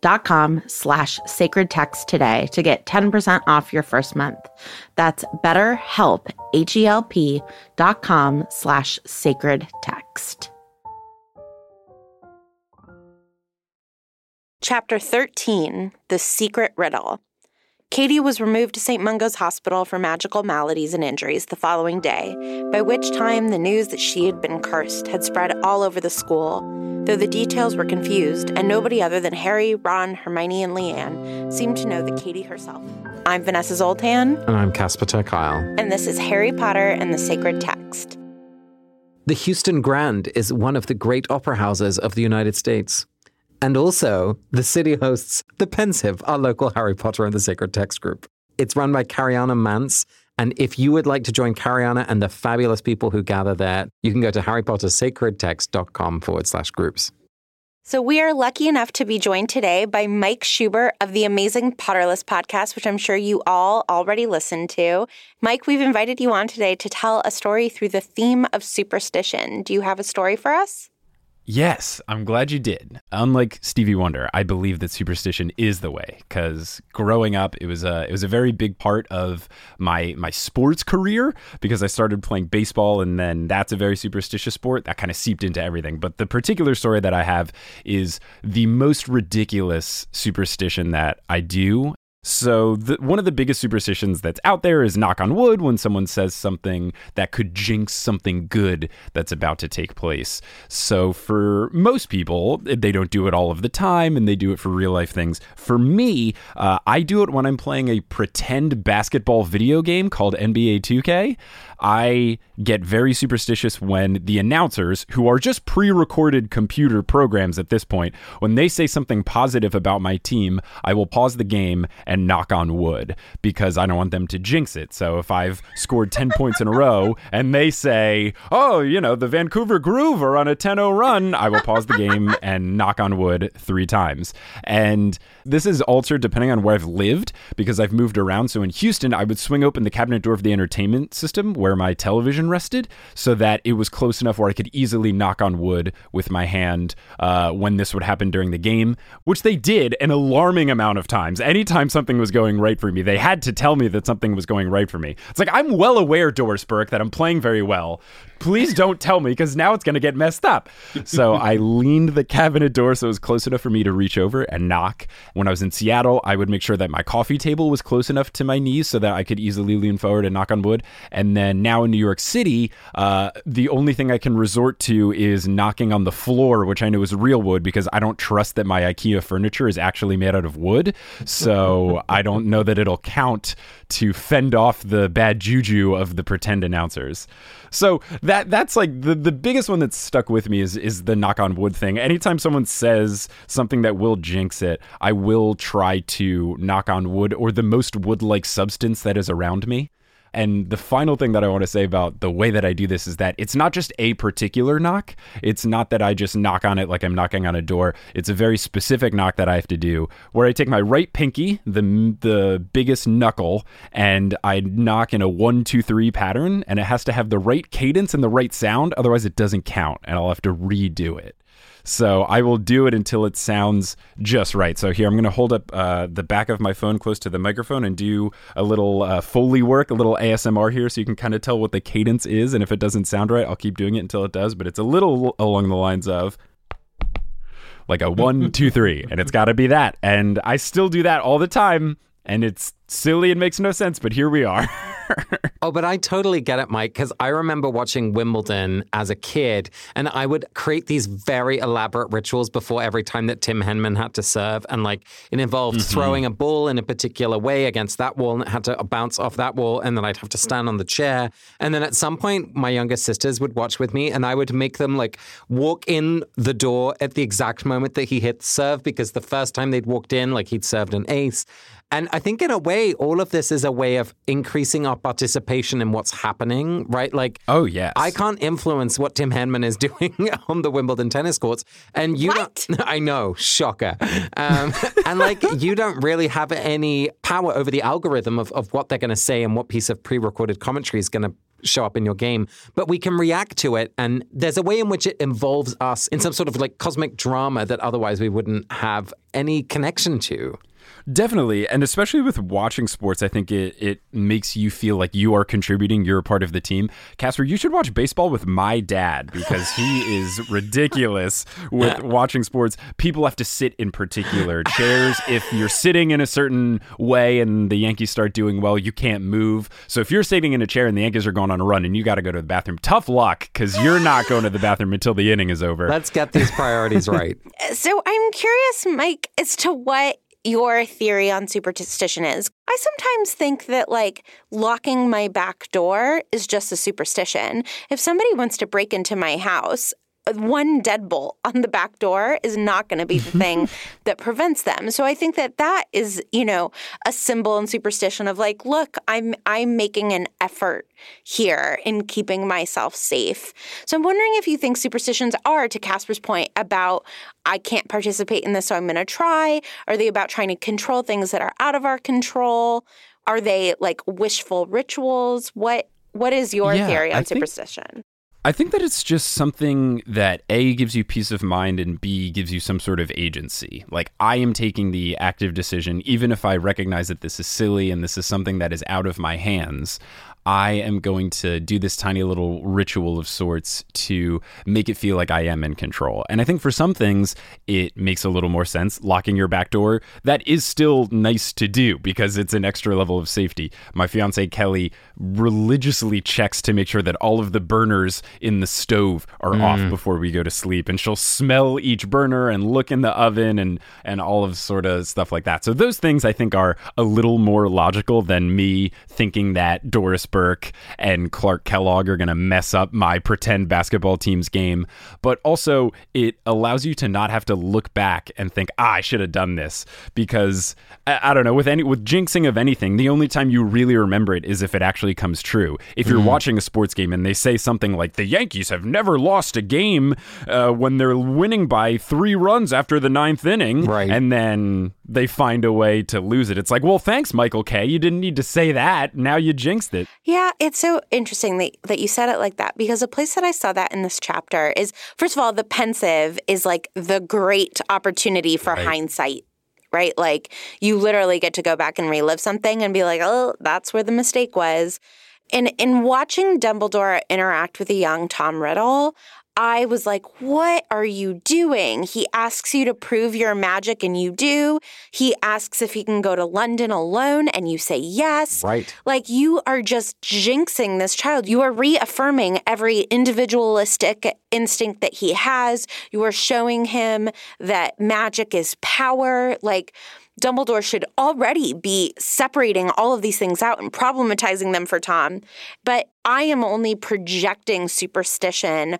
betterhelp.com slash sacred text today to get 10% off your first month. That's betterhelp, H-E-L-P dot com slash sacred text. Chapter 13 The Secret Riddle. Katie was removed to St. Mungo's Hospital for magical maladies and injuries the following day, by which time the news that she had been cursed had spread all over the school, though the details were confused, and nobody other than Harry, Ron, Hermione, and Leanne seemed to know the Katie herself. I'm Vanessa Zoltan, And I'm Casper ter Kuile. and this is Harry Potter and the Sacred Text. The Houston Grand is one of the great opera houses of the United States. And also, the city hosts The Pensieve, our local Harry Potter and the Sacred Text group. It's run by Cariana Mance. And if you would like to join Cariana and the fabulous people who gather there, you can go to harrypottersacredtext.com forward slash groups. So, we are lucky enough to be joined today by Mike Schubert of the amazing Potterless podcast, which I'm sure you all already listened to. Mike, we've invited you on today to tell a story through the theme of superstition. Do you have a story for us? Yes, I'm glad you did. Unlike Stevie Wonder, I believe that superstition is the way because growing up, it was a it was a very big part of my my sports career because I started playing baseball and then that's a very superstitious sport that kind of seeped into everything. But the particular story that I have is the most ridiculous superstition that I do so, the, one of the biggest superstitions that's out there is knock on wood when someone says something that could jinx something good that's about to take place. So, for most people, they don't do it all of the time and they do it for real life things. For me, uh, I do it when I'm playing a pretend basketball video game called NBA 2K. I get very superstitious when the announcers, who are just pre recorded computer programs at this point, when they say something positive about my team, I will pause the game and knock on wood because I don't want them to jinx it. So if I've scored 10 points in a row and they say, oh, you know, the Vancouver Groove are on a 10 0 run, I will pause the game and knock on wood three times. And this is altered depending on where I've lived because I've moved around. So in Houston, I would swing open the cabinet door of the entertainment system where my television rested so that it was close enough where I could easily knock on wood with my hand uh, when this would happen during the game, which they did an alarming amount of times. Anytime something was going right for me, they had to tell me that something was going right for me. It's like, I'm well aware, Doris Burke, that I'm playing very well. Please don't tell me because now it's going to get messed up. So I leaned the cabinet door so it was close enough for me to reach over and knock. When I was in Seattle, I would make sure that my coffee table was close enough to my knees so that I could easily lean forward and knock on wood. And then now in New York City, uh, the only thing I can resort to is knocking on the floor, which I know is real wood because I don't trust that my IKEA furniture is actually made out of wood. So so I don't know that it'll count to fend off the bad juju of the pretend announcers. So that that's like the the biggest one that's stuck with me is is the knock on wood thing. Anytime someone says something that will jinx it, I will try to knock on wood or the most wood like substance that is around me. And the final thing that I want to say about the way that I do this is that it's not just a particular knock. It's not that I just knock on it like I'm knocking on a door. It's a very specific knock that I have to do where I take my right pinky, the the biggest knuckle, and I knock in a one, two, three pattern, and it has to have the right cadence and the right sound. Otherwise, it doesn't count, and I'll have to redo it. So I will do it until it sounds just right. So here I'm going to hold up uh, the back of my phone close to the microphone and do a little uh, Foley work, a little ASMR here, so you can kind of tell what the cadence is. And if it doesn't sound right, I'll keep doing it until it does. But it's a little along the lines of like a one, two, three, and it's got to be that. And I still do that all the time, and it's silly and makes no sense, but here we are. oh, but I totally get it, Mike, because I remember watching Wimbledon as a kid, and I would create these very elaborate rituals before every time that Tim Henman had to serve. And like it involved mm-hmm. throwing a ball in a particular way against that wall, and it had to bounce off that wall, and then I'd have to stand on the chair. And then at some point, my younger sisters would watch with me, and I would make them like walk in the door at the exact moment that he hit serve, because the first time they'd walked in, like he'd served an ace. And I think in a way, all of this is a way of increasing our participation in what's happening, right? Like, oh yes, I can't influence what Tim Henman is doing on the Wimbledon tennis courts, and you what? don't. I know, shocker. Um, and like, you don't really have any power over the algorithm of, of what they're going to say and what piece of pre-recorded commentary is going to show up in your game, but we can react to it. And there's a way in which it involves us in some sort of like cosmic drama that otherwise we wouldn't have any connection to. Definitely. And especially with watching sports, I think it, it makes you feel like you are contributing. You're a part of the team. Casper, you should watch baseball with my dad because he is ridiculous with watching sports. People have to sit in particular chairs. If you're sitting in a certain way and the Yankees start doing well, you can't move. So if you're sitting in a chair and the Yankees are going on a run and you got to go to the bathroom, tough luck because you're not going to the bathroom until the inning is over. Let's get these priorities right. so I'm curious, Mike, as to what your theory on superstition is. I sometimes think that like locking my back door is just a superstition. If somebody wants to break into my house, one deadbolt on the back door is not going to be the mm-hmm. thing that prevents them. So I think that that is, you know, a symbol and superstition of like, look, I'm I'm making an effort here in keeping myself safe. So I'm wondering if you think superstitions are to Casper's point about I can't participate in this so I'm going to try, are they about trying to control things that are out of our control? Are they like wishful rituals? What what is your yeah, theory on superstition? I think that it's just something that A gives you peace of mind and B gives you some sort of agency. Like, I am taking the active decision, even if I recognize that this is silly and this is something that is out of my hands. I am going to do this tiny little ritual of sorts to make it feel like I am in control. And I think for some things, it makes a little more sense. Locking your back door, that is still nice to do because it's an extra level of safety. My fiance Kelly religiously checks to make sure that all of the burners in the stove are mm. off before we go to sleep. And she'll smell each burner and look in the oven and, and all of sort of stuff like that. So those things I think are a little more logical than me thinking that Doris Burke and Clark Kellogg are going to mess up my pretend basketball team's game. But also, it allows you to not have to look back and think, ah, I should have done this. Because I, I, don't know, with any with jinxing of anything, the only time you really remember it is if it actually comes true. If you're mm. watching a sports game and they say something like, the Yankees have never lost a game uh, when they're winning by three runs after the ninth inning, right. and then they find a way to lose it. It's like, well, thanks, Michael Kay You didn't need to say that. Now you jinxed it. Yeah, it's so interesting that, that you said it like that because a place that I saw that in this chapter is, first of all, the Pensieve is like the great opportunity for right. hindsight right? Like you literally get to go back and relive something and be like, oh, that's where the mistake was. And in watching Dumbledore interact with a young Tom Riddle, I was like, What are you doing? He asks you to prove your magic and you do. He asks if he can go to London alone and you say yes. Right. Like you are just jinxing this child. You are reaffirming every individualistic instinct that he has. You are showing him that magic is power. Like, Dumbledore should already be separating all of these things out and problematizing them for Tom. But I am only projecting superstition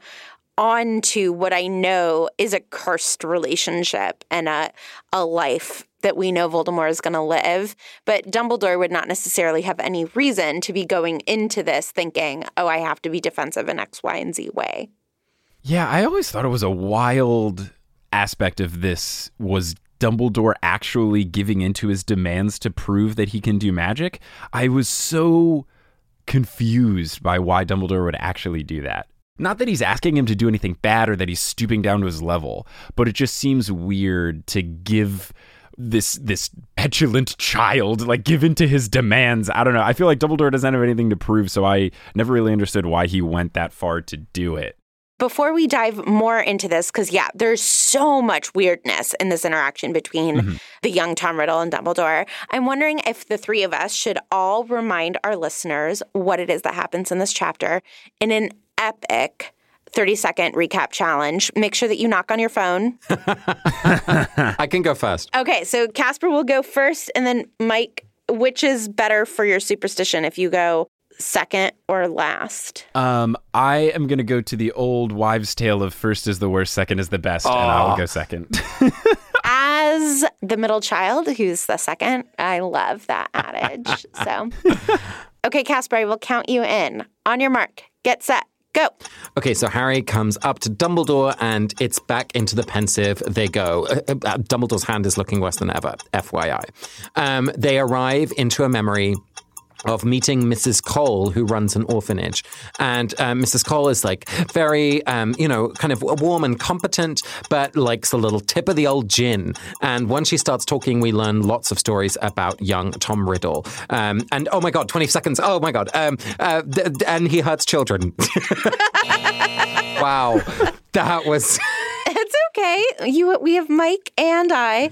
onto what I know is a cursed relationship and a, a life that we know Voldemort is going to live. But Dumbledore would not necessarily have any reason to be going into this thinking, oh, I have to be defensive in X, Y, and Z way. Yeah, I always thought it was a wild aspect of this was Dumbledore actually giving into his demands to prove that he can do magic. I was so confused by why Dumbledore would actually do that. Not that he's asking him to do anything bad or that he's stooping down to his level, but it just seems weird to give this this petulant child like give in to his demands. I don't know. I feel like Dumbledore doesn't have anything to prove, so I never really understood why he went that far to do it. Before we dive more into this, because yeah, there's so much weirdness in this interaction between mm-hmm. the young Tom Riddle and Dumbledore. I'm wondering if the three of us should all remind our listeners what it is that happens in this chapter in an epic 30 second recap challenge. Make sure that you knock on your phone. I can go first. Okay, so Casper will go first, and then Mike, which is better for your superstition if you go second or last? Um, I am going to go to the old wives' tale of first is the worst, second is the best, and I will go second. As the middle child, who's the second, I love that adage. so, okay, Casper, I will count you in. On your mark, get set. Go. Okay, so Harry comes up to Dumbledore and it's back into the Pensieve. They go. Uh, uh, Dumbledore's hand is looking worse than ever, FYI. Um, they arrive into a memory of meeting Mrs. Cole, who runs an orphanage. And um, Mrs. Cole is like very, um, you know, kind of warm and competent, but likes a little tip of the old gin. And once she starts talking, we learn lots of stories about young Tom Riddle. Um, and oh my God, 20 seconds. Oh my God. Um, uh, th- and he hurts children. wow. That was. It's okay. You, we have Mike and I.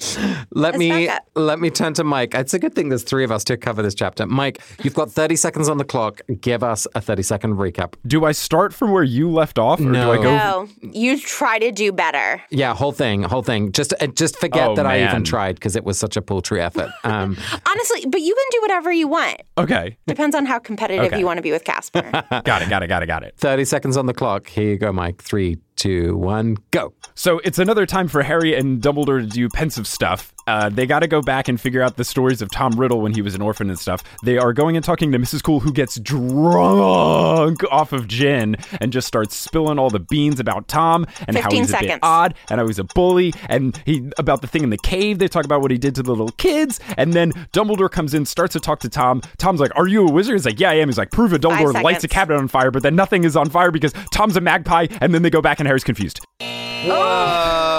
Let me let me turn to Mike. It's a good thing there's three of us to cover this chapter. Mike, you've got 30 seconds on the clock. Give us a 30 second recap. Do I start from where you left off, or no. do I go? No, you try to do better. Yeah, whole thing, whole thing. Just uh, just forget oh, that man. I even tried because it was such a paltry effort. Um, Honestly, but you can do whatever you want. Okay. Depends on how competitive okay. you want to be with Casper. got it. Got it. Got it. Got it. 30 seconds on the clock. Here you go, Mike. Three, two, one, go. So it's another time for Harry and Dumbledore to do pensieve stuff. Uh, they got to go back and figure out the stories of Tom Riddle when he was an orphan and stuff. They are going and talking to Mrs. Cool, who gets drunk off of gin and just starts spilling all the beans about Tom and how he's seconds. a bit odd and how he's a bully and he about the thing in the cave. They talk about what he did to the little kids, and then Dumbledore comes in, starts to talk to Tom. Tom's like, "Are you a wizard?" He's like, "Yeah, I am." He's like, "Prove it." Dumbledore lights a cabinet on fire, but then nothing is on fire because Tom's a magpie, and then they go back and Harry's confused. Whoa.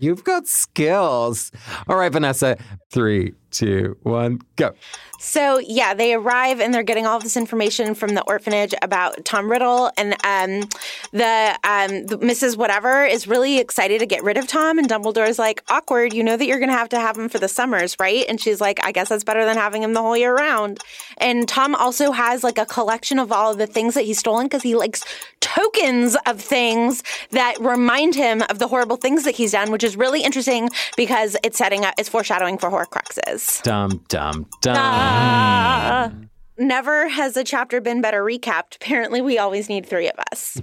You've got skills. All right, Vanessa. Three, two, one, go. So yeah, they arrive and they're getting all this information from the orphanage about Tom Riddle, and um, the, um, the Mrs. Whatever is really excited to get rid of Tom, and Dumbledore's like, awkward. You know that you're going to have to have him for the summers, right? And she's like, I guess that's better than having him the whole year round. And Tom also has like a collection of all of the things that he's stolen because he likes tokens of things that remind him of the horrible things that he's done, which is really interesting because it's setting up, it's foreshadowing for Horcruxes. Dum dum dum. Ah. Never has a chapter been better recapped. Apparently, we always need three of us.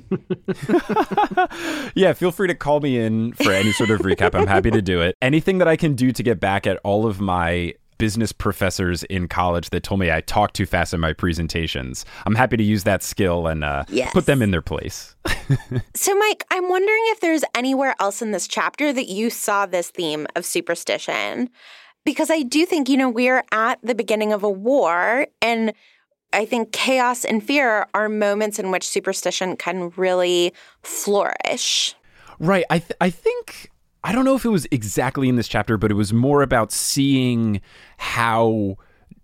yeah, feel free to call me in for any sort of recap. I'm happy to do it. Anything that I can do to get back at all of my business professors in college that told me I talk too fast in my presentations. I'm happy to use that skill and uh, yes. put them in their place. so, Mike, I'm wondering if there's anywhere else in this chapter that you saw this theme of superstition because I do think, you know, we're at the beginning of a war and I think chaos and fear are moments in which superstition can really flourish. Right. I th- I think I don't know if it was exactly in this chapter, but it was more about seeing how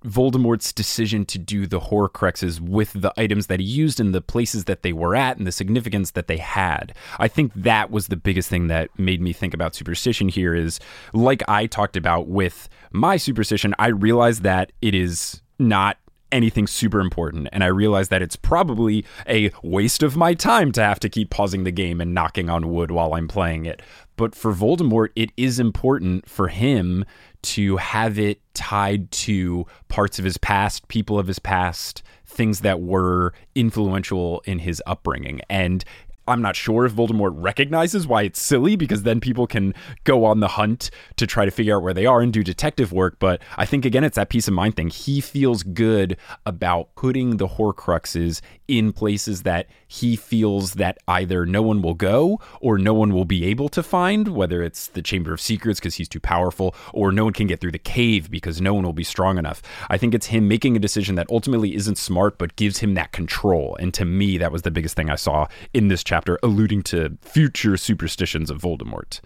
Voldemort's decision to do the Horcruxes with the items that he used and the places that they were at and the significance that they had. I think that was the biggest thing that made me think about superstition here is like I talked about with my superstition, I realized that it is not anything super important. And I realize that it's probably a waste of my time to have to keep pausing the game and knocking on wood while I'm playing it. But for Voldemort, it is important for him to have it tied to parts of his past, people of his past, things that were influential in his upbringing. And I'm not sure if Voldemort recognizes why it's silly because then people can go on the hunt to try to figure out where they are and do detective work. But I think, again, it's that peace of mind thing. He feels good about putting the Horcruxes in places that he feels that either no one will go or no one will be able to find, whether it's the Chamber of Secrets because he's too powerful or no one can get through the cave because no one will be strong enough. I think it's him making a decision that ultimately isn't smart but gives him that control. And to me, that was the biggest thing I saw in this chapter, alluding to future superstitions of Voldemort.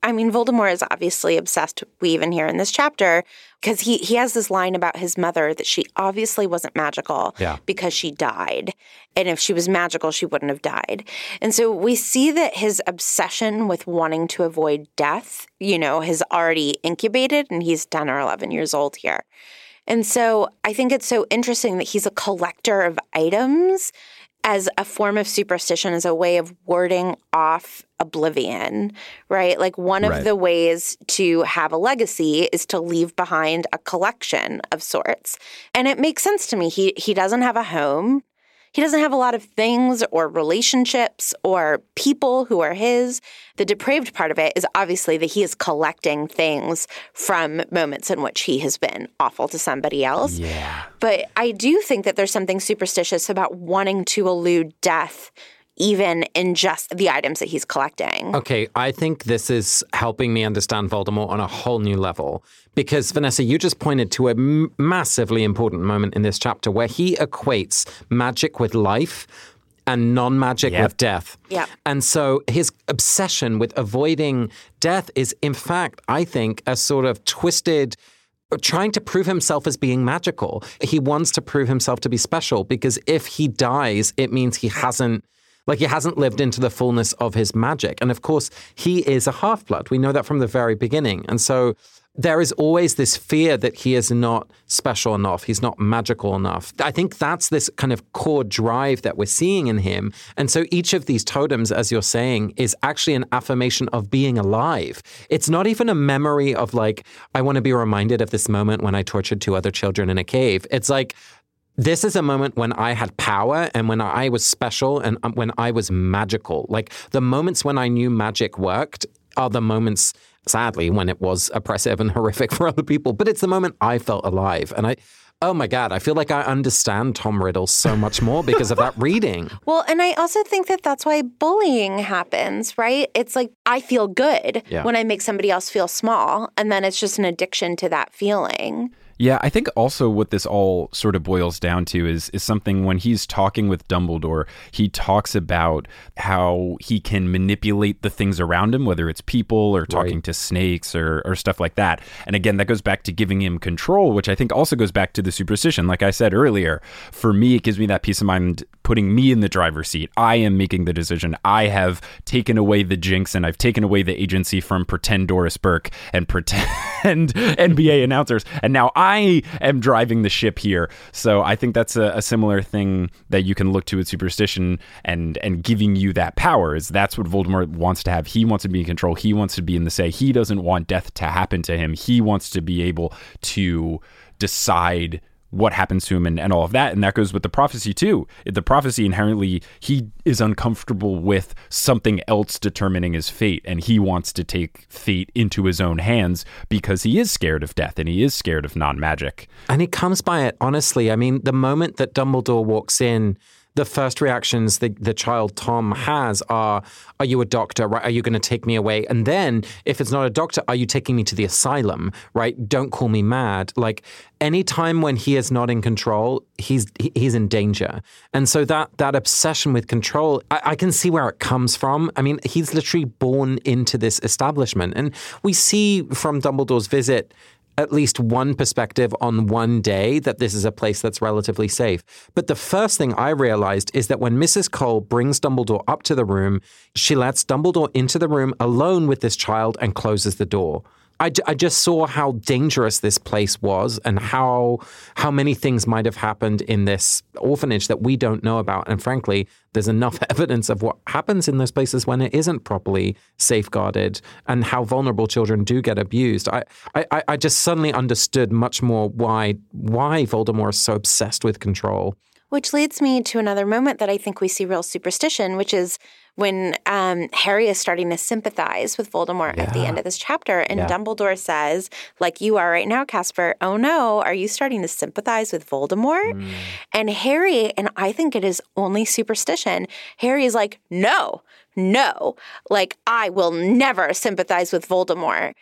I mean, Voldemort is obviously obsessed. We even hear in this chapter because he he has this line about his mother that she obviously wasn't magical Yeah. because she died, and if she was magical, she wouldn't have died. And so we see that his obsession with wanting to avoid death, you know, has already incubated, and he's ten or eleven years old here. And so I think it's so interesting that he's a collector of items as a form of superstition, as a way of warding off oblivion, right? Like one of Right. the ways to have a legacy is to leave behind a collection of sorts. And it makes sense to me. He he doesn't have a home. He doesn't have a lot of things or relationships or people who are his. The depraved part of it is obviously that he is collecting things from moments in which he has been awful to somebody else. Yeah. But I do think that there's something superstitious about wanting to elude death, even in just the items that he's collecting. Okay, I think this is helping me understand Voldemort on a whole new level. Because, Vanessa, you just pointed to a m- massively important moment in this chapter where he equates magic with life and non magic Yep. with death. Yep. And so his obsession with avoiding death is, in fact, I think, a sort of twisted trying to prove himself as being magical. He wants to prove himself to be special because if he dies, it means he hasn't like he hasn't lived into the fullness of his magic. And of course, he is a half-blood. We know that from the very beginning. And so there is always this fear that he is not special enough, he's not magical enough. I think that's this kind of core drive that we're seeing in him. And so each of these totems, as you're saying, is actually an affirmation of being alive. It's not even a memory of like, I want to be reminded of this moment when I tortured two other children in a cave. It's like, this is a moment when I had power and when I was special and um, when I was magical. Like the moments when I knew magic worked are the moments, sadly, when it was oppressive and horrific for other people. But it's the moment I felt alive. And I, oh my God, I feel like I understand Tom Riddle so much more because of that reading. Well, and I also think that that's why bullying happens, right? It's like I feel good Yeah. when I make somebody else feel small, and then it's just an addiction to that feeling. Yeah, I think also what this all sort of boils down to is is something when he's talking with Dumbledore, he talks about how he can manipulate the things around him, whether it's people or talking Right. to snakes or or stuff like that. And again, that goes back to giving him control, which I think also goes back to the superstition. Like I said earlier, for me, it gives me that peace of mind putting me in the driver's seat. I am making the decision. I have taken away the jinx and I've taken away the agency from pretend Doris Burke and pretend NBA announcers. And now I am driving the ship here. So I think that's a, a similar thing that you can look to with superstition and and giving you that power is that's what Voldemort wants to have. He wants to be in control. He wants to be in the say. He doesn't want death to happen to him. He wants to be able to decide what happens to him and, and all of that. And that goes with the prophecy too. The prophecy inherently, he is uncomfortable with something else determining his fate. And he wants to take fate into his own hands because he is scared of death and he is scared of non magic. And he comes by it honestly. I mean, the moment that Dumbledore walks in, the first reactions the, the child Tom has are, Are you a doctor? Right? Are you going to take me away? And then, if it's not a doctor, are you taking me to the asylum? Right? Don't call me mad. Like, any time when he is not in control, he's he's in danger. And so that that obsession with control, I, I can see where it comes from. I mean, he's literally born into this establishment. And we see from Dumbledore's visit at least one perspective on one day that this is a place that's relatively safe. But the first thing I realized is that when Mrs. Cole brings Dumbledore up to the room, she lets Dumbledore into the room alone with this child and closes the door. I, I just saw how dangerous this place was and how how many things might have happened in this orphanage that we don't know about. And frankly, there's enough evidence of what happens in those places when it isn't properly safeguarded and how vulnerable children do get abused. I, I, I just suddenly understood much more why why Voldemort is so obsessed with control. Which leads me to another moment that I think we see real superstition, which is when um, Harry is starting to sympathize with Voldemort yeah. at the end of this chapter. And yeah. Dumbledore says, like you are right now, Casper, oh no, are you starting to sympathize with Voldemort? Mm. And Harry, and I think it is only superstition, Harry is like, no, no, like I will never sympathize with Voldemort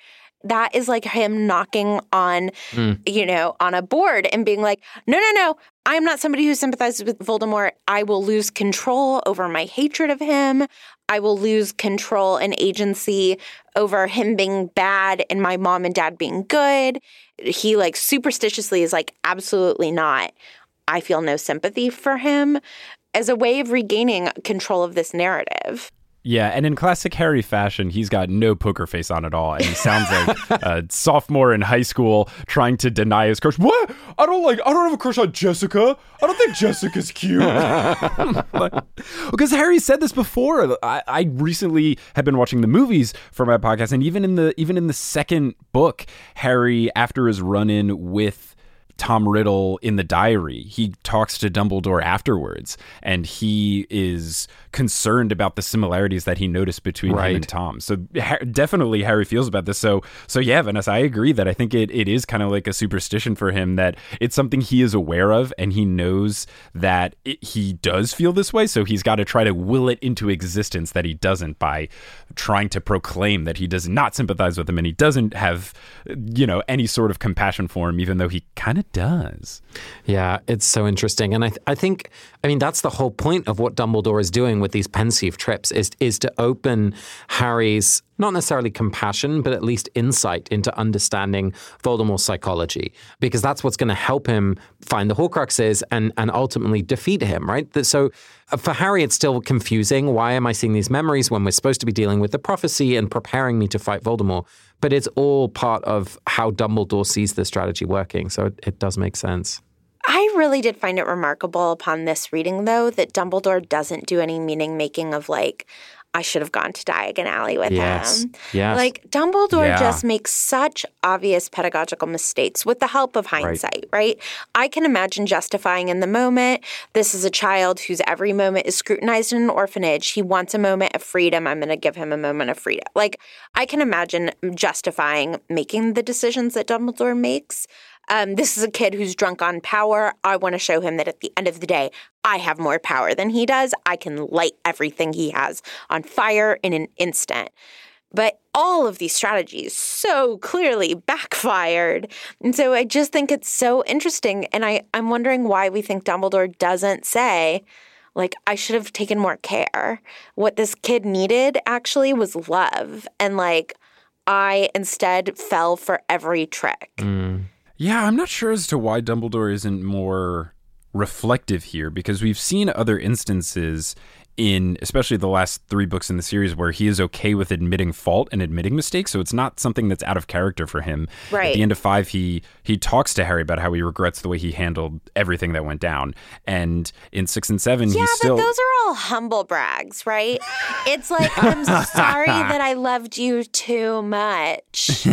that is like him knocking on, mm. you know, on a board and being like, no, no, no, I'm not somebody who sympathizes with Voldemort. I will lose control over my hatred of him. I will lose control and agency over him being bad and my mom and dad being good. He like superstitiously is like, absolutely not. I feel no sympathy for him as a way of regaining control of this narrative. Yeah, and in classic Harry fashion, he's got no poker face on at all, and he sounds like a sophomore in high school trying to deny his crush. What? I don't like. I don't have a crush on Jessica. I don't think Jessica's cute. because Harry said this before. I, I recently have been watching the movies for my podcast, and even in the even in the second book, Harry, after his run in with Tom Riddle in the diary. He talks to Dumbledore afterwards, and he is concerned about the similarities that he noticed between right. him and Tom. So ha- definitely Harry feels about this. So so yeah, Vanessa, I agree that I think it, it is kind of like a superstition for him that it's something he is aware of, and he knows that it, he does feel this way. So he's got to try to will it into existence that he doesn't by trying to proclaim that he does not sympathize with him and he doesn't have you know any sort of compassion for him, even though he kind of does. Yeah, it's so interesting. And I, th- I think, I mean, that's the whole point of what Dumbledore is doing with these Pensieve trips is, is to open Harry's, not necessarily compassion, but at least insight into understanding Voldemort's psychology, because that's what's going to help him find the Horcruxes and, and ultimately defeat him, right? So uh, for Harry, it's still confusing. Why am I seeing these memories when we're supposed to be dealing with the prophecy and preparing me to fight Voldemort? But it's all part of how Dumbledore sees the strategy working. So it, it does make sense. I really did find it remarkable upon this reading, though, that Dumbledore doesn't do any meaning making of like, I should have gone to Diagon Alley with yes. him. Yes. Like Dumbledore yeah. just makes such obvious pedagogical mistakes with the help of hindsight, right. right? I can imagine justifying in the moment. This is a child whose every moment is scrutinized in an orphanage. He wants a moment of freedom. I'm going to give him a moment of freedom. Like I can imagine justifying making the decisions that Dumbledore makes. Um, this is a kid who's drunk on power. I want to show him that at the end of the day, I have more power than he does. I can light everything he has on fire in an instant. But all of these strategies so clearly backfired. And so I just think it's so interesting. And I, I'm wondering why we think Dumbledore doesn't say, like, I should have taken more care. What this kid needed actually was love. And like, I instead fell for every trick. Mm. Yeah, I'm not sure as to why Dumbledore isn't more reflective here because we've seen other instances in especially the last three books in the series where he is okay with admitting fault and admitting mistakes. So it's not something that's out of character for him. Right at the end of five he he talks to harry about how he regrets the way he handled everything that went down. And in six and seven yeah he's still but those are all humble brags right? It's like i'm sorry that i loved you too much.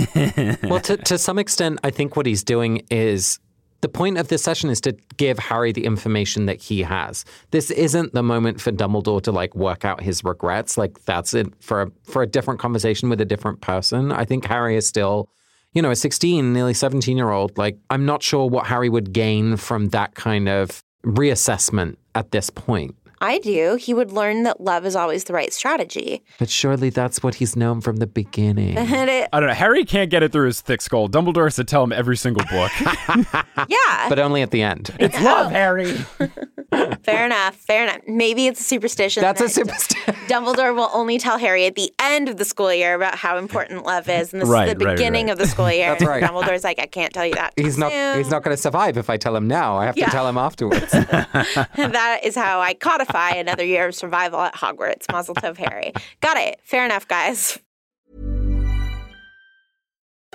Well to, to some extent i think what he's doing is the point of this session is to give Harry the information that he has. This isn't the moment for Dumbledore to like work out his regrets. Like that's it for a, for a different conversation with a different person. I think Harry is still, you know, a 16, nearly 17 year old. Like I'm not sure what Harry would gain from that kind of reassessment at this point. I do. He would learn that love is always the right strategy. But surely that's what he's known from the beginning. I don't know. Harry can't get it through his thick skull. Dumbledore has to tell him every single book. yeah. But only at the end. It's love, Harry. fair enough. Fair enough. Maybe it's a superstition. That's that a superstition. Dumbledore will only tell Harry at the end of the school year about how important love is, and this right, is the beginning right, right. of the school year. That's right. Dumbledore's like, I can't tell you that. He's not. Soon. He's not going to survive if I tell him now. I have Yeah. to tell him afterwards. that is how I codify another year of survival at Hogwarts. Mazel tov, Harry. Got it. Fair enough, guys.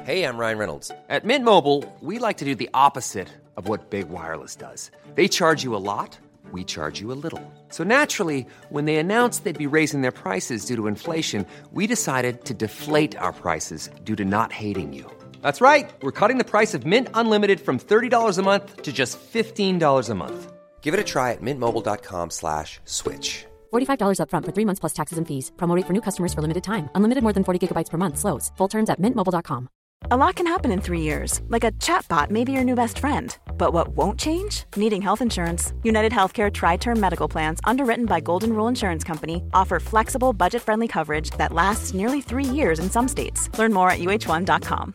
Hey, I'm Ryan Reynolds. At Mint Mobile, we like to do the opposite of what Big Wireless does. They charge you a lot, we charge you a little. So naturally, when they announced they'd be raising their prices due to inflation, we decided to deflate our prices due to not hating you. That's right. We're cutting the price of Mint Unlimited from $30 a month to just $15 a month. Give it a try at mintmobile.com slash switch. $45 upfront for three months plus taxes and fees. Promote for new customers for limited time. Unlimited more than 40 gigabytes per month. Slows. Full terms at mintmobile.com. A lot can happen in three years, like a chatbot may be your new best friend. But what won't change? Needing health insurance. United Healthcare Tri Term Medical Plans, underwritten by Golden Rule Insurance Company, offer flexible, budget friendly coverage that lasts nearly three years in some states. Learn more at uhone.com.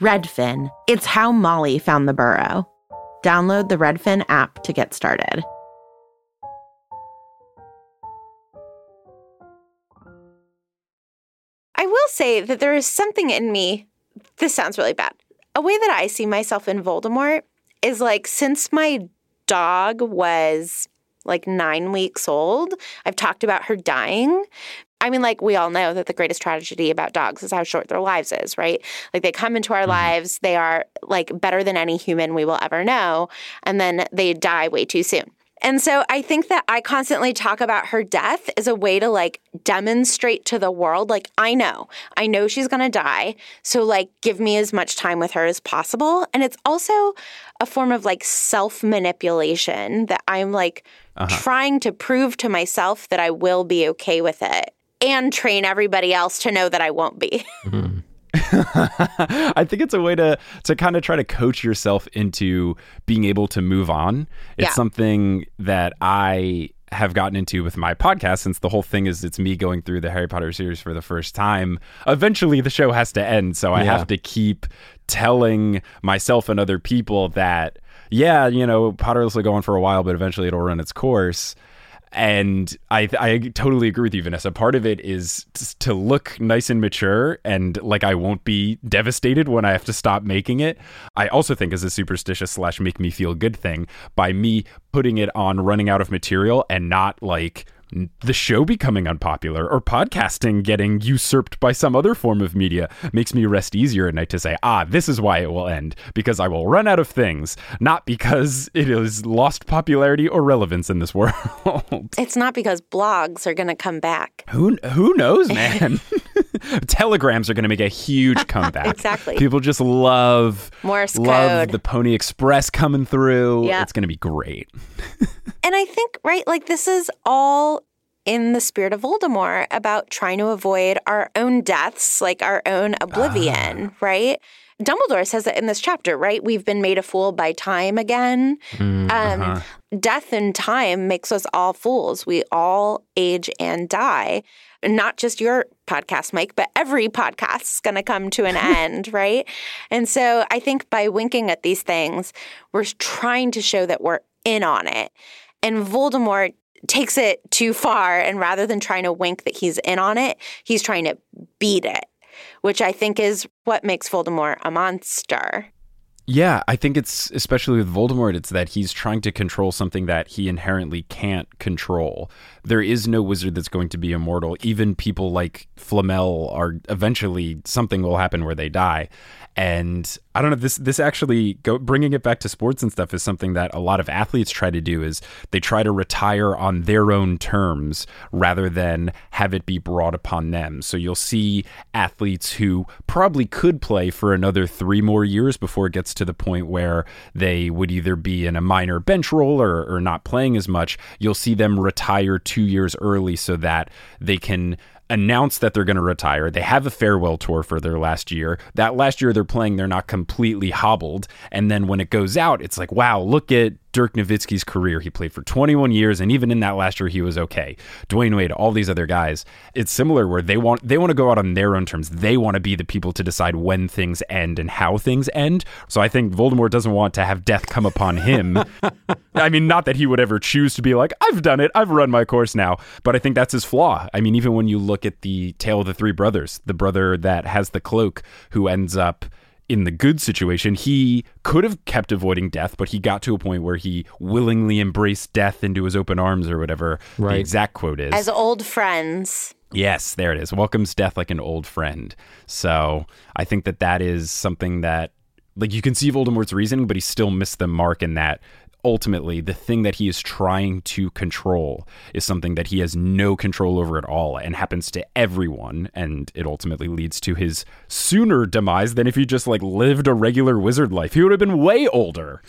Redfin. It's how Molly found the burrow. Download the Redfin app to get started. I will say that there is something in me. This sounds really bad. A way that I see myself in Voldemort is like since my dog was like nine weeks old, I've talked about her dying. I mean, like, we all know that the greatest tragedy about dogs is how short their lives is, right? Like, they come into our mm-hmm. lives, they are like better than any human we will ever know, and then they die way too soon. And so I think that I constantly talk about her death as a way to like demonstrate to the world, like, I know, I know she's gonna die. So, like, give me as much time with her as possible. And it's also a form of like self manipulation that I'm like uh-huh. trying to prove to myself that I will be okay with it and train everybody else to know that I won't be. Mm-hmm. I think it's a way to to kind of try to coach yourself into being able to move on. It's yeah. something that I have gotten into with my podcast since the whole thing is it's me going through the Harry Potter series for the first time. Eventually the show has to end, so I yeah. have to keep telling myself and other people that yeah, you know, Potterless will go on for a while, but eventually it'll run its course and I I totally agree with you, Vanessa. Part of it is to look nice and mature, and like I won't be devastated when I have to stop making it. I also think is a superstitious slash make me feel good thing by me putting it on running out of material and not like the show becoming unpopular or podcasting getting usurped by some other form of media makes me rest easier at night to say, ah, this is why it will end, because I will run out of things, not because it has lost popularity or relevance in this world. it's not because blogs are going to come back. Who, who knows, man? Telegrams are going to make a huge comeback. exactly. People just love Morse love code. the Pony Express coming through. Yeah. It's going to be great. and I think, right, like this is all in the spirit of Voldemort about trying to avoid our own deaths, like our own oblivion, uh. right? Dumbledore says that in this chapter, right? We've been made a fool by time again. Mm, um, uh-huh. Death and time makes us all fools. We all age and die. Not just your podcast, Mike, but every podcast is going to come to an end, right? And so I think by winking at these things, we're trying to show that we're in on it. And Voldemort takes it too far. And rather than trying to wink that he's in on it, he's trying to beat it, which I think is what makes Voldemort a monster. Yeah, I think it's especially with Voldemort, it's that he's trying to control something that he inherently can't control. There is no wizard that's going to be immortal. Even people like Flamel are eventually something will happen where they die. And I don't know this this actually go, bringing it back to sports and stuff is something that a lot of athletes try to do is they try to retire on their own terms rather than have it be brought upon them. So you'll see athletes who probably could play for another 3 more years before it gets to the point where they would either be in a minor bench role or, or not playing as much, you'll see them retire two years early so that they can announce that they're going to retire. They have a farewell tour for their last year. That last year they're playing, they're not completely hobbled. And then when it goes out, it's like, wow, look at Dirk Nowitzki's career. He played for 21 years, and even in that last year, he was okay. Dwyane Wade, all these other guys, it's similar where they want they want to go out on their own terms. They want to be the people to decide when things end and how things end. So I think Voldemort doesn't want to have death come upon him. I mean, not that he would ever choose to be like, I've done it, I've run my course now. But I think that's his flaw. I mean, even when you look at the tale of the three brothers, the brother that has the cloak who ends up in the good situation, he could have kept avoiding death, but he got to a point where he willingly embraced death into his open arms or whatever Right. the exact quote is. As old friends. Yes, there it is. Welcomes death like an old friend. So I think that that is something that, like, you can see Voldemort's reasoning, but he still missed the mark in that ultimately the thing that he is trying to control is something that he has no control over at all and happens to everyone. And it ultimately leads to his sooner demise than if he just, like, lived a regular wizard life. He would have been way older.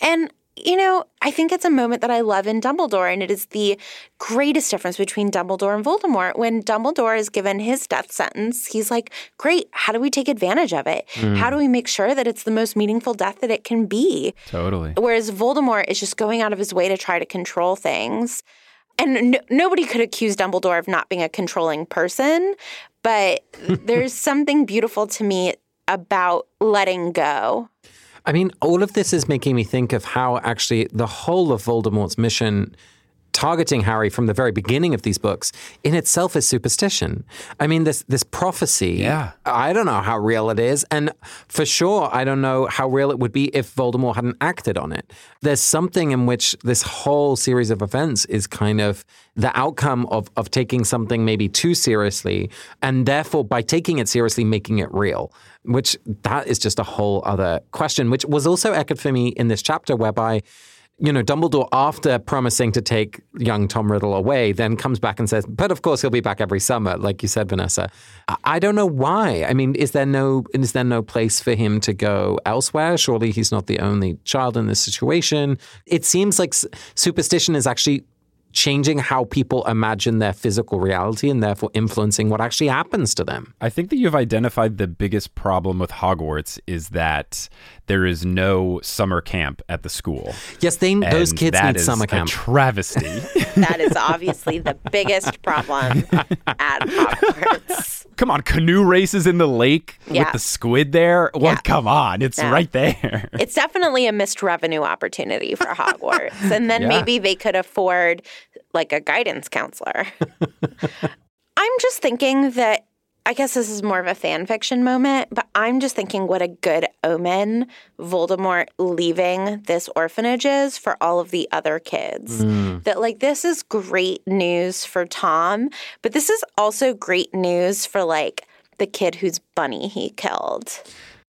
And, you know, I think it's a moment that I love in Dumbledore, and it is the greatest difference between Dumbledore and Voldemort. When Dumbledore is given his death sentence, he's like, Great, how do we take advantage of it? How do mm. we make sure that it's the most meaningful death that it can be? Totally. Whereas Voldemort is just going out of his way to try to control things. And no, nobody could accuse Dumbledore of not being a controlling person, but there's something beautiful to me about letting go. I mean, all of this is making me think of how actually the whole of Voldemort's mission targeting Harry from the very beginning of these books in itself is superstition. I mean, this this prophecy. Yeah. I don't know how real it is, and for sure, I don't know how real it would be if Voldemort hadn't acted on it. There's something in which this whole series of events is kind of the outcome of of taking something maybe too seriously, and therefore by taking it seriously, making it real. Which that is just a whole other question, which was also echoed for me in this chapter, whereby you know, Dumbledore, after promising to take young Tom Riddle away, then comes back and says, but of course he'll be back every summer, like you said, Vanessa. I- don't know why. I mean, is there no is there no place for him to go elsewhere? Surely he's not the only child in this situation. It seems like superstition is actually changing how people imagine their physical reality and therefore influencing what actually happens to them. I think that you've identified the biggest problem with Hogwarts is that there is no summer camp at the school. Yes, they those kids that need is summer a camp. travesty. That is obviously the biggest problem at Hogwarts. Come on, canoe races in the lake Yeah. with the squid there. Well, Yeah. come on, it's right there. It's definitely a missed revenue opportunity for Hogwarts. And then Yeah. maybe they could afford like a guidance counselor. I'm just thinking that I guess this is more of a fan fiction moment, but I'm just thinking what a good omen Voldemort leaving this orphanage is for all of the other kids. Mm. That, like, this is great news for Tom, but this is also great news for, like, the kid whose bunny he killed.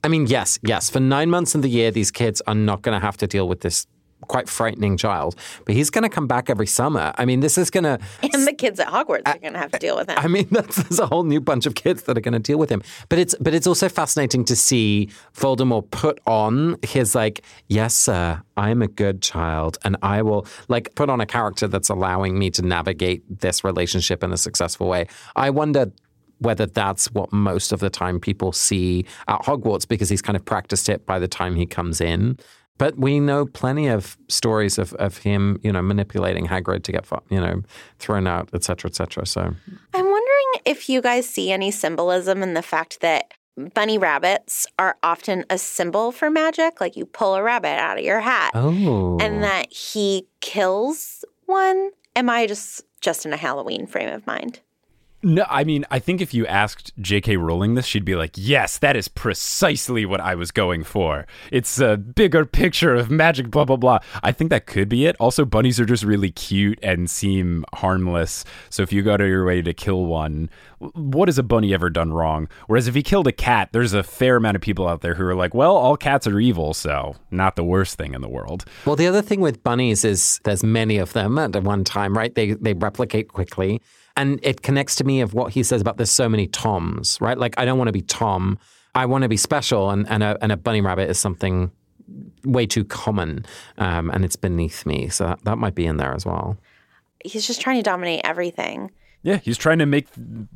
I mean, yes, yes. For nine months in the year, these kids are not going to have to deal with this quite frightening child. But he's going to come back every summer. I mean, this is going to. And the kids at Hogwarts are going to have to deal with him. I mean, that's, there's a whole new bunch of kids that are going to deal with him. But it's but it's also fascinating to see Voldemort put on his like, yes, sir, I'm a good child, and I will like put on a character that's allowing me to navigate this relationship in a successful way. I wonder whether that's what most of the time people see at Hogwarts because he's kind of practiced it by the time he comes in. But we know plenty of stories of, of him, you know, manipulating Hagrid to get, you know, thrown out, et cetera, et cetera. So I'm wondering if you guys see any symbolism in the fact that bunny rabbits are often a symbol for magic. Like you pull a rabbit out of your hat, Oh. and that he kills one. Am I just just in a Halloween frame of mind? No, I mean, I think if you asked J.K. Rowling this, she'd be like, yes, that is precisely what I was going for. It's a bigger picture of magic, blah, blah, blah. I think that could be it. Also, bunnies are just really cute and seem harmless. So if you go to your way to kill one, what has a bunny ever done wrong? Whereas if he killed a cat, there's a fair amount of people out there who are like, well, all cats are evil, so not the worst thing in the world. Well, the other thing with bunnies is there's many of them at one time, right? They they replicate quickly. And it connects to me of what he says about there's so many Toms, right? Like I don't want to be Tom. I want to be special, and, and, a, and a bunny rabbit is something way too common, um, and it's beneath me. So that, that might be in there as well. He's just trying to dominate everything. Yeah, he's trying to make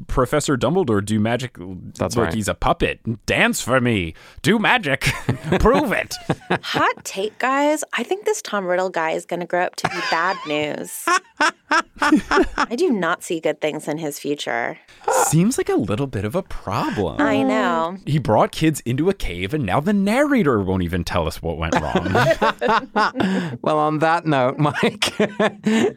Professor Dumbledore do magic. That's like right. he's a puppet. Dance for me. Do magic. Prove it. Hot take, guys. I think this Tom Riddle guy is going to grow up to be bad news. I do not see good things in his future. Seems like a little bit of a problem. I know. He brought kids into a cave, and now the narrator won't even tell us what went wrong. Well, on that note, Mike,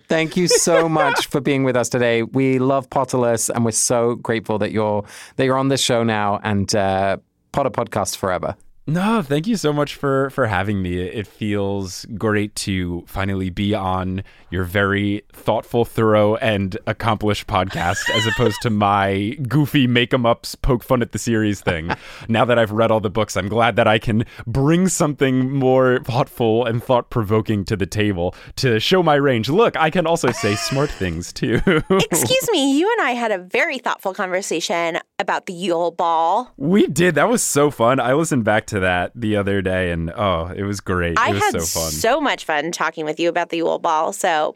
thank you so much for being with us today. We love Potterless, and we're so grateful that you're that you're on this show now and uh, Potter Podcast forever. No, thank you so much for for having me. It feels great to finally be on your very thoughtful, thorough, and accomplished podcast, as opposed to my goofy make make 'em ups, poke fun at the series thing. now that I've read all the books, I'm glad that I can bring something more thoughtful and thought provoking to the table to show my range. Look, I can also say smart things too. Excuse me, you and I had a very thoughtful conversation about the Yule Ball. we did. That was so fun. I listened back to that the other day, and oh, it was great. I it was had so fun. so much fun talking with you about the Yule Ball. So,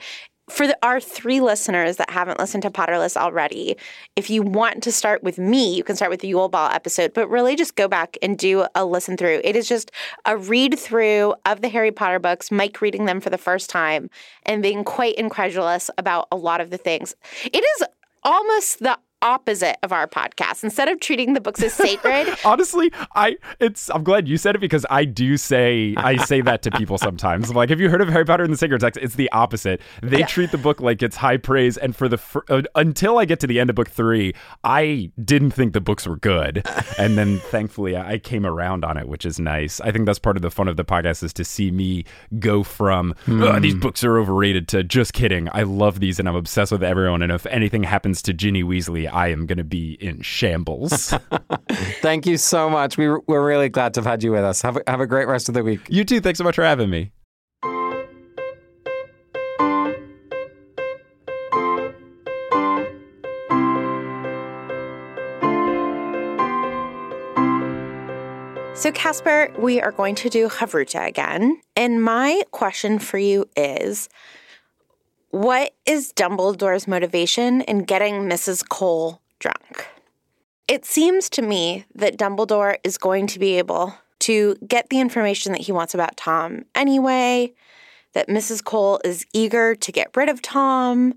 for the, our three listeners that haven't listened to Potterless already, if you want to start with me, you can start with the Yule Ball episode, but really just go back and do a listen through. It is just a read through of the Harry Potter books, Mike reading them for the first time and being quite incredulous about a lot of the things. It is almost the opposite of our podcast. Instead of treating the books as sacred, Honestly, I it's I'm glad you said it because I do say I say that to people sometimes. I'm like, have you heard of Harry Potter and the Sacred Text? It's the opposite. They treat the book like it's high praise, and for the fir- uh, until I get to the end of book three, I didn't think the books were good, and then thankfully I came around on it, which is nice. I think that's part of the fun of the podcast is to see me go from "Ugh, these books are overrated to just kidding. I love these and I'm obsessed with everyone, and if anything happens to Ginny Weasley, I am going to be in shambles. Thank you so much. We, we're really glad to have had you with us. Have a, have a great rest of the week. You too. Thanks so much for having me. So, Casper, we are going to do Havruta again. And my question for you is what is Dumbledore's motivation in getting Mrs. Cole drunk? It seems to me that Dumbledore is going to be able to get the information that he wants about Tom anyway, that Mrs. Cole is eager to get rid of Tom,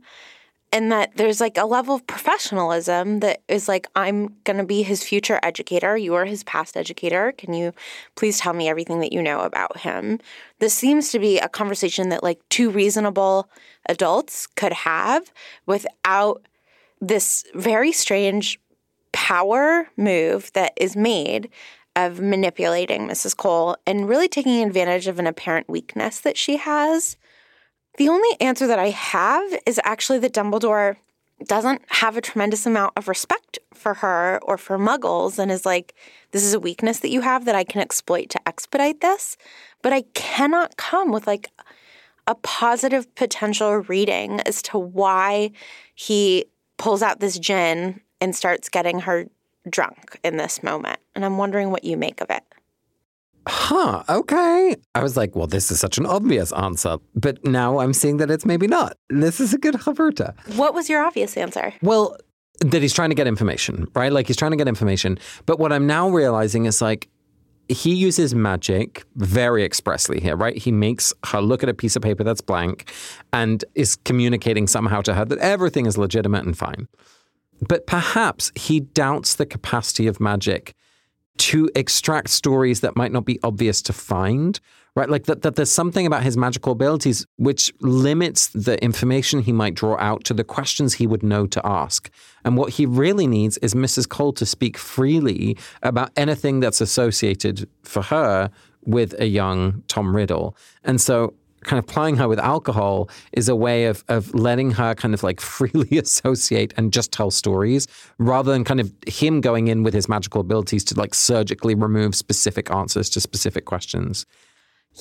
and that there's like a level of professionalism that is like i'm going to be his future educator you are his past educator can you please tell me everything that you know about him this seems to be a conversation that like two reasonable adults could have without this very strange power move that is made of manipulating Mrs. Cole and really taking advantage of an apparent weakness that she has. The only answer that I have is actually that Dumbledore doesn't have a tremendous amount of respect for her or for muggles and is like, this is a weakness that you have that I can exploit to expedite this. But I cannot come with like a positive potential reading as to why he pulls out this gin and starts getting her drunk in this moment. And I'm wondering what you make of it. Huh, okay. I was like, well, this is such an obvious answer. But now I'm seeing that it's maybe not. This is a good Havruta. What was your obvious answer? Well, that he's trying to get information, right? Like he's trying to get information. But what I'm now realizing is like, he uses magic very expressly here, right? He makes her look at a piece of paper that's blank and is communicating somehow to her that everything is legitimate and fine. But perhaps he doubts the capacity of magic to extract stories that might not be obvious to find, right? Like that, that there's something about his magical abilities which limits the information he might draw out to the questions he would know to ask. And what he really needs is Mrs. Cole to speak freely about anything that's associated for her with a young Tom Riddle. And so kind of plying her with alcohol is a way of of letting her kind of like freely associate and just tell stories rather than kind of him going in with his magical abilities to like surgically remove specific answers to specific questions.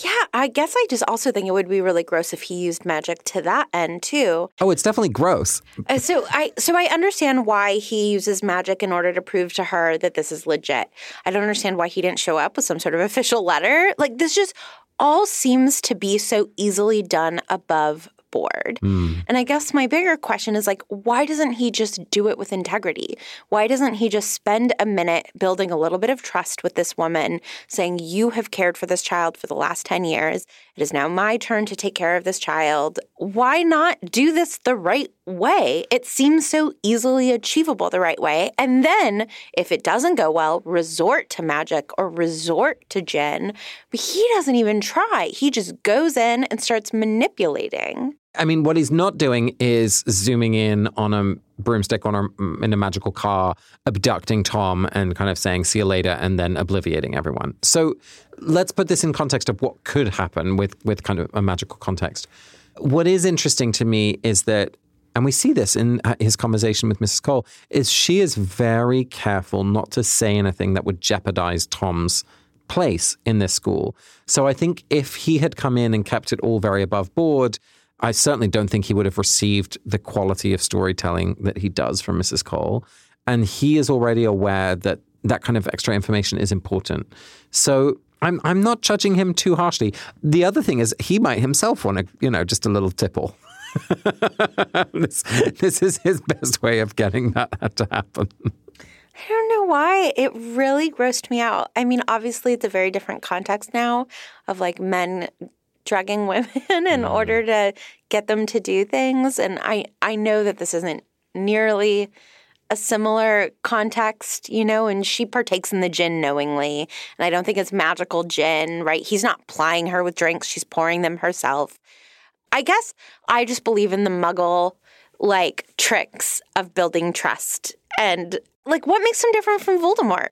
Yeah, I guess I just also think it would be really gross if he used magic to that end too. Oh, it's definitely gross. Uh, so I so I understand why he uses magic in order to prove to her that this is legit. I don't understand why he didn't show up with some sort of official letter. Like this just all seems to be so easily done above board. Mm. And I guess my bigger question is like, why doesn't he just do it with integrity? Why doesn't he just spend a minute building a little bit of trust with this woman, saying, You have cared for this child for the last 10 years. It is now my turn to take care of this child. Why not do this the right way? It seems so easily achievable the right way. And then, if it doesn't go well, resort to magic or resort to Jen. But he doesn't even try. He just goes in and starts manipulating. I mean, what he's not doing is zooming in on a broomstick on a, in a magical car, abducting Tom and kind of saying, see you later, and then obliviating everyone. So let's put this in context of what could happen with, with kind of a magical context. What is interesting to me is that, and we see this in uh, his conversation with Mrs. Cole, is she is very careful not to say anything that would jeopardize Tom's place in this school. So I think if he had come in and kept it all very above board, I certainly don't think he would have received the quality of storytelling that he does from Mrs. Cole. And he is already aware that that kind of extra information is important. So I'm I'm not judging him too harshly. The other thing is he might himself want to, you know, just a little tipple. this, this is his best way of getting that to happen. I don't know why. It really grossed me out. I mean, obviously, it's a very different context now of like men drugging women in mm. order to get them to do things. And I, I know that this isn't nearly a similar context, you know, and she partakes in the gin knowingly. And I don't think it's magical gin, right? He's not plying her with drinks, she's pouring them herself. I guess I just believe in the muggle like tricks of building trust. And like, what makes him different from Voldemort?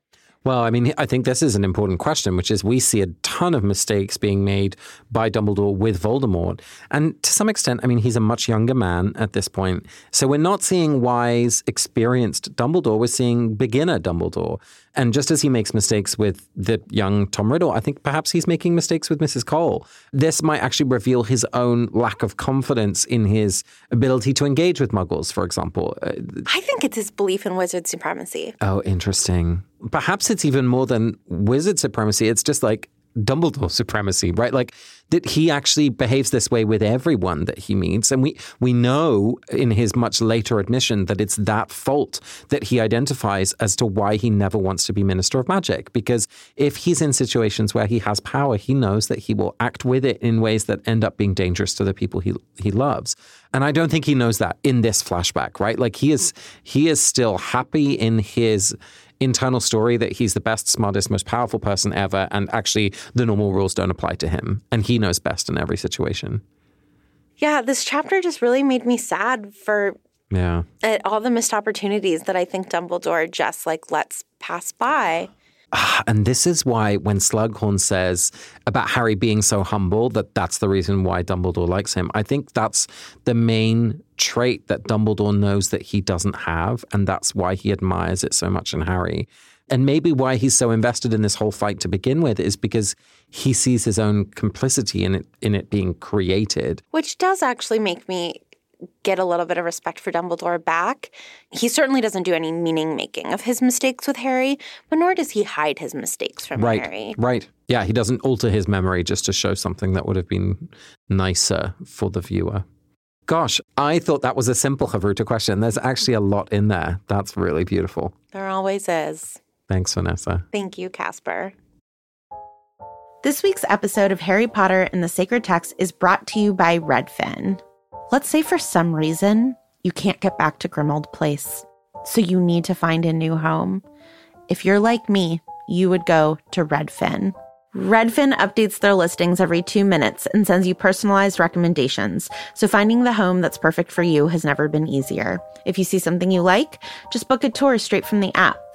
Well, I mean, I think this is an important question, which is we see a ton of mistakes being made by Dumbledore with Voldemort. And to some extent, I mean, he's a much younger man at this point. So we're not seeing wise, experienced Dumbledore, we're seeing beginner Dumbledore. And just as he makes mistakes with the young Tom Riddle, I think perhaps he's making mistakes with Mrs. Cole. This might actually reveal his own lack of confidence in his ability to engage with muggles, for example. Uh, I think it's his belief in wizard supremacy. Oh, interesting. Perhaps it's even more than wizard supremacy. It's just like Dumbledore supremacy, right? Like that he actually behaves this way with everyone that he meets. And we, we know in his much later admission that it's that fault that he identifies as to why he never wants to be Minister of Magic. Because if he's in situations where he has power, he knows that he will act with it in ways that end up being dangerous to the people he, he loves. And I don't think he knows that in this flashback, right? Like he is, he is still happy in his internal story that he's the best, smartest, most powerful person ever, and actually the normal rules don't apply to him. And he knows best in every situation. Yeah, this chapter just really made me sad for yeah all the missed opportunities that I think Dumbledore just like lets pass by. Ah, and this is why when Slughorn says about Harry being so humble that that's the reason why Dumbledore likes him, I think that's the main trait that Dumbledore knows that he doesn't have. And that's why he admires it so much in Harry. And maybe why he's so invested in this whole fight to begin with is because he sees his own complicity in it in it being created. Which does actually make me get a little bit of respect for Dumbledore back. He certainly doesn't do any meaning making of his mistakes with Harry, but nor does he hide his mistakes from right, Harry. Right. Yeah, he doesn't alter his memory just to show something that would have been nicer for the viewer. Gosh, I thought that was a simple Havruta question. There's actually a lot in there. That's really beautiful. There always is. Thanks, Vanessa. Thank you, Casper. This week's episode of Harry Potter and the Sacred Text is brought to you by Redfin. Let's say for some reason you can't get back to Grimmauld Place, so you need to find a new home. If you're like me, you would go to Redfin. Redfin updates their listings every two minutes and sends you personalized recommendations, so finding the home that's perfect for you has never been easier. If you see something you like, just book a tour straight from the app.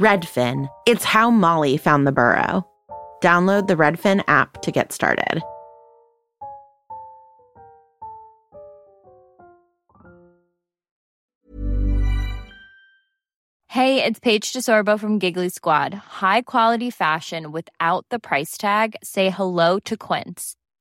Redfin. It's how Molly found the burrow. Download the Redfin app to get started. Hey, it's Paige DeSorbo from Giggly Squad. High quality fashion without the price tag? Say hello to Quince.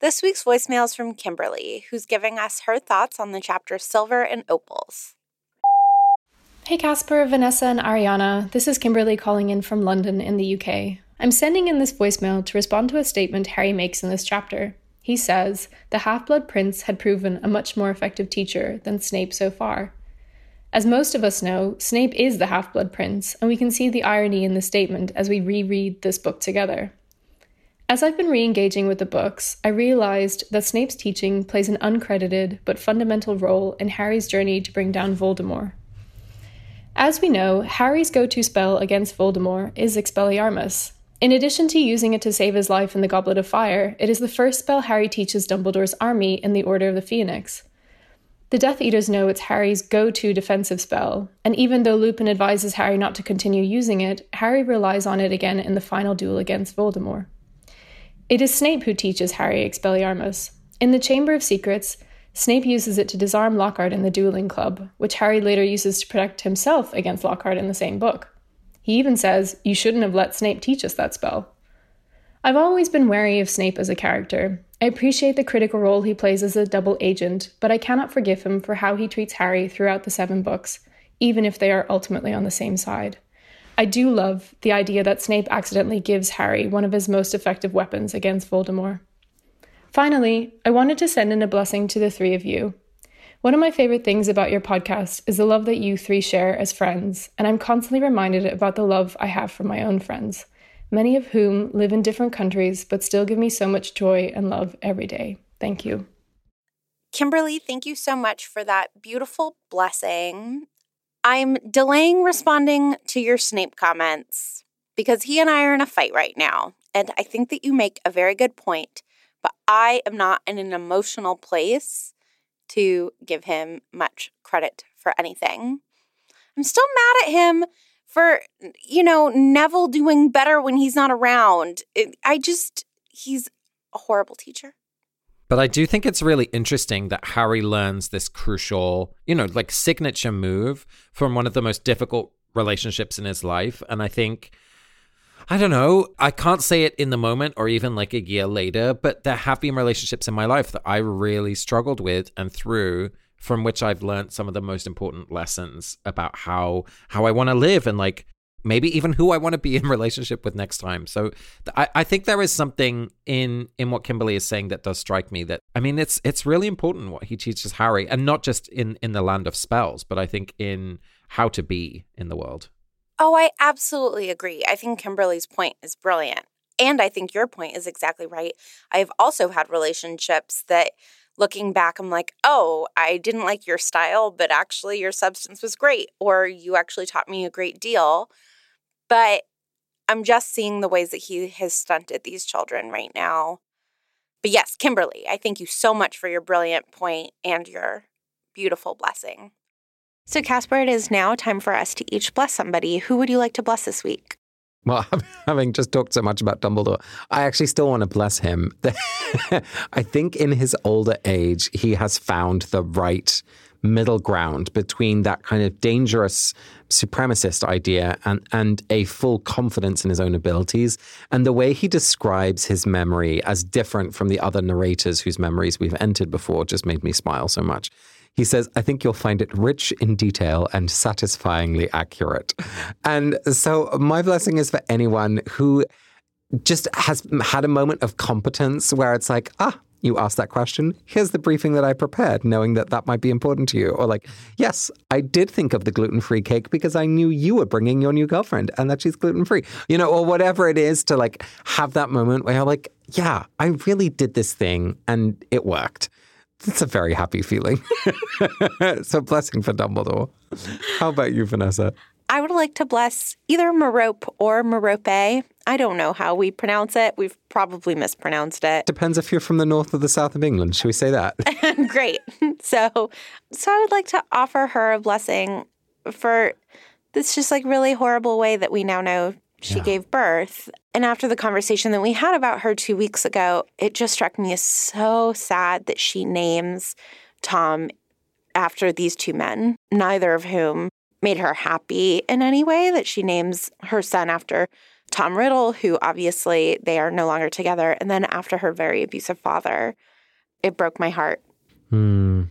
This week's voicemail is from Kimberly, who's giving us her thoughts on the chapter Silver and Opals. Hey Casper, Vanessa, and Ariana. This is Kimberly calling in from London in the UK. I'm sending in this voicemail to respond to a statement Harry makes in this chapter. He says the Half Blood Prince had proven a much more effective teacher than Snape so far. As most of us know, Snape is the Half Blood Prince, and we can see the irony in the statement as we reread this book together. As I've been re engaging with the books, I realized that Snape's teaching plays an uncredited but fundamental role in Harry's journey to bring down Voldemort. As we know, Harry's go to spell against Voldemort is Expelliarmus. In addition to using it to save his life in the Goblet of Fire, it is the first spell Harry teaches Dumbledore's army in the Order of the Phoenix. The Death Eaters know it's Harry's go to defensive spell, and even though Lupin advises Harry not to continue using it, Harry relies on it again in the final duel against Voldemort. It is Snape who teaches Harry Expelliarmus. In the Chamber of Secrets, Snape uses it to disarm Lockhart in the dueling club, which Harry later uses to protect himself against Lockhart in the same book. He even says, You shouldn't have let Snape teach us that spell. I've always been wary of Snape as a character. I appreciate the critical role he plays as a double agent, but I cannot forgive him for how he treats Harry throughout the seven books, even if they are ultimately on the same side. I do love the idea that Snape accidentally gives Harry one of his most effective weapons against Voldemort. Finally, I wanted to send in a blessing to the three of you. One of my favorite things about your podcast is the love that you three share as friends, and I'm constantly reminded about the love I have for my own friends, many of whom live in different countries but still give me so much joy and love every day. Thank you. Kimberly, thank you so much for that beautiful blessing. I'm delaying responding to your Snape comments because he and I are in a fight right now. And I think that you make a very good point, but I am not in an emotional place to give him much credit for anything. I'm still mad at him for, you know, Neville doing better when he's not around. It, I just, he's a horrible teacher. But I do think it's really interesting that Harry learns this crucial, you know, like signature move from one of the most difficult relationships in his life. And I think, I don't know, I can't say it in the moment or even like a year later, but there have been relationships in my life that I really struggled with and through from which I've learned some of the most important lessons about how how I want to live and like maybe even who I want to be in relationship with next time. So I, I think there is something in in what Kimberly is saying that does strike me that I mean it's it's really important what he teaches Harry and not just in in the land of spells, but I think in how to be in the world. Oh, I absolutely agree. I think Kimberly's point is brilliant. And I think your point is exactly right. I've also had relationships that looking back, I'm like, oh, I didn't like your style, but actually your substance was great, or you actually taught me a great deal But I'm just seeing the ways that he has stunted these children right now. But yes, Kimberly, I thank you so much for your brilliant point and your beautiful blessing. So, Casper, it is now time for us to each bless somebody. Who would you like to bless this week? Well, having just talked so much about Dumbledore, I actually still want to bless him. I think in his older age, he has found the right middle ground between that kind of dangerous supremacist idea and, and a full confidence in his own abilities. And the way he describes his memory as different from the other narrators whose memories we've entered before just made me smile so much. He says, I think you'll find it rich in detail and satisfyingly accurate. And so my blessing is for anyone who just has had a moment of competence where it's like, ah, you asked that question. Here's the briefing that I prepared, knowing that that might be important to you. Or, like, yes, I did think of the gluten free cake because I knew you were bringing your new girlfriend and that she's gluten free, you know, or whatever it is to like have that moment where you're like, yeah, I really did this thing and it worked. It's a very happy feeling. so, blessing for Dumbledore. How about you, Vanessa? I would like to bless either Merope or Merope. I don't know how we pronounce it. We've probably mispronounced it. Depends if you're from the north or the south of England. Should we say that? Great. So, so I would like to offer her a blessing for this just like really horrible way that we now know she yeah. gave birth. And after the conversation that we had about her two weeks ago, it just struck me as so sad that she names Tom after these two men, neither of whom made her happy in any way, that she names her son after Tom Riddle, who obviously they are no longer together, and then after her very abusive father. It broke my heart. Hmm.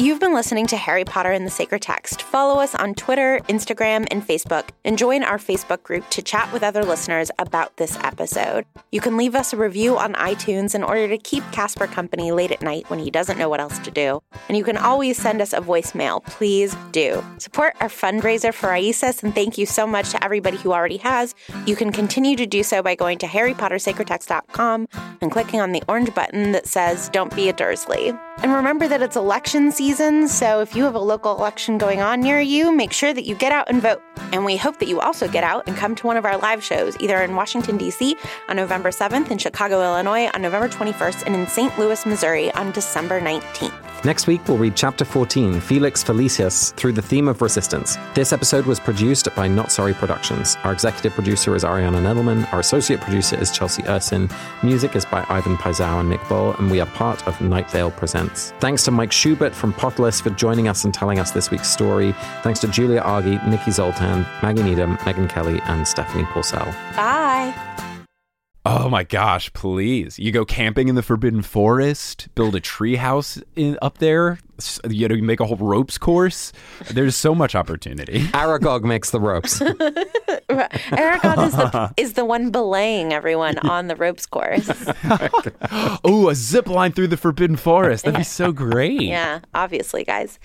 You've been listening to Harry Potter and the Sacred Text. Follow us on Twitter, Instagram, and Facebook, and join our Facebook group to chat with other listeners about this episode. You can leave us a review on iTunes in order to keep Casper company late at night when he doesn't know what else to do. And you can always send us a voicemail. Please do. Support our fundraiser for ISIS, and thank you so much to everybody who already has. You can continue to do so by going to harrypottersacredtext.com and clicking on the orange button that says Don't Be a Dursley. And remember that it's election season, so if you have a local election going on near you, make sure that you get out and vote. And we hope that you also get out and come to one of our live shows, either in Washington, D.C. on November 7th, in Chicago, Illinois on November 21st, and in St. Louis, Missouri on December 19th. Next week, we'll read Chapter 14, Felix Felicis, through the theme of resistance. This episode was produced by Not Sorry Productions. Our executive producer is Ariana Nedelman. Our associate producer is Chelsea Ursin. Music is by Ivan Paisau and Nick Boll, and we are part of Night Vale Presents. Thanks to Mike Schubert from Potterless for joining us and telling us this week's story. Thanks to Julia Argy, Nikki Zoltan, Maggie Needham, Megan Kelly, and Stephanie Porcell. Bye. Oh my gosh, please. You go camping in the Forbidden Forest, build a treehouse up there, you know, you make a whole ropes course. There's so much opportunity. Aragog makes the ropes. Aragog is the, is the one belaying everyone on the ropes course. oh, a zip line through the Forbidden Forest. That'd be so great. yeah, obviously, guys.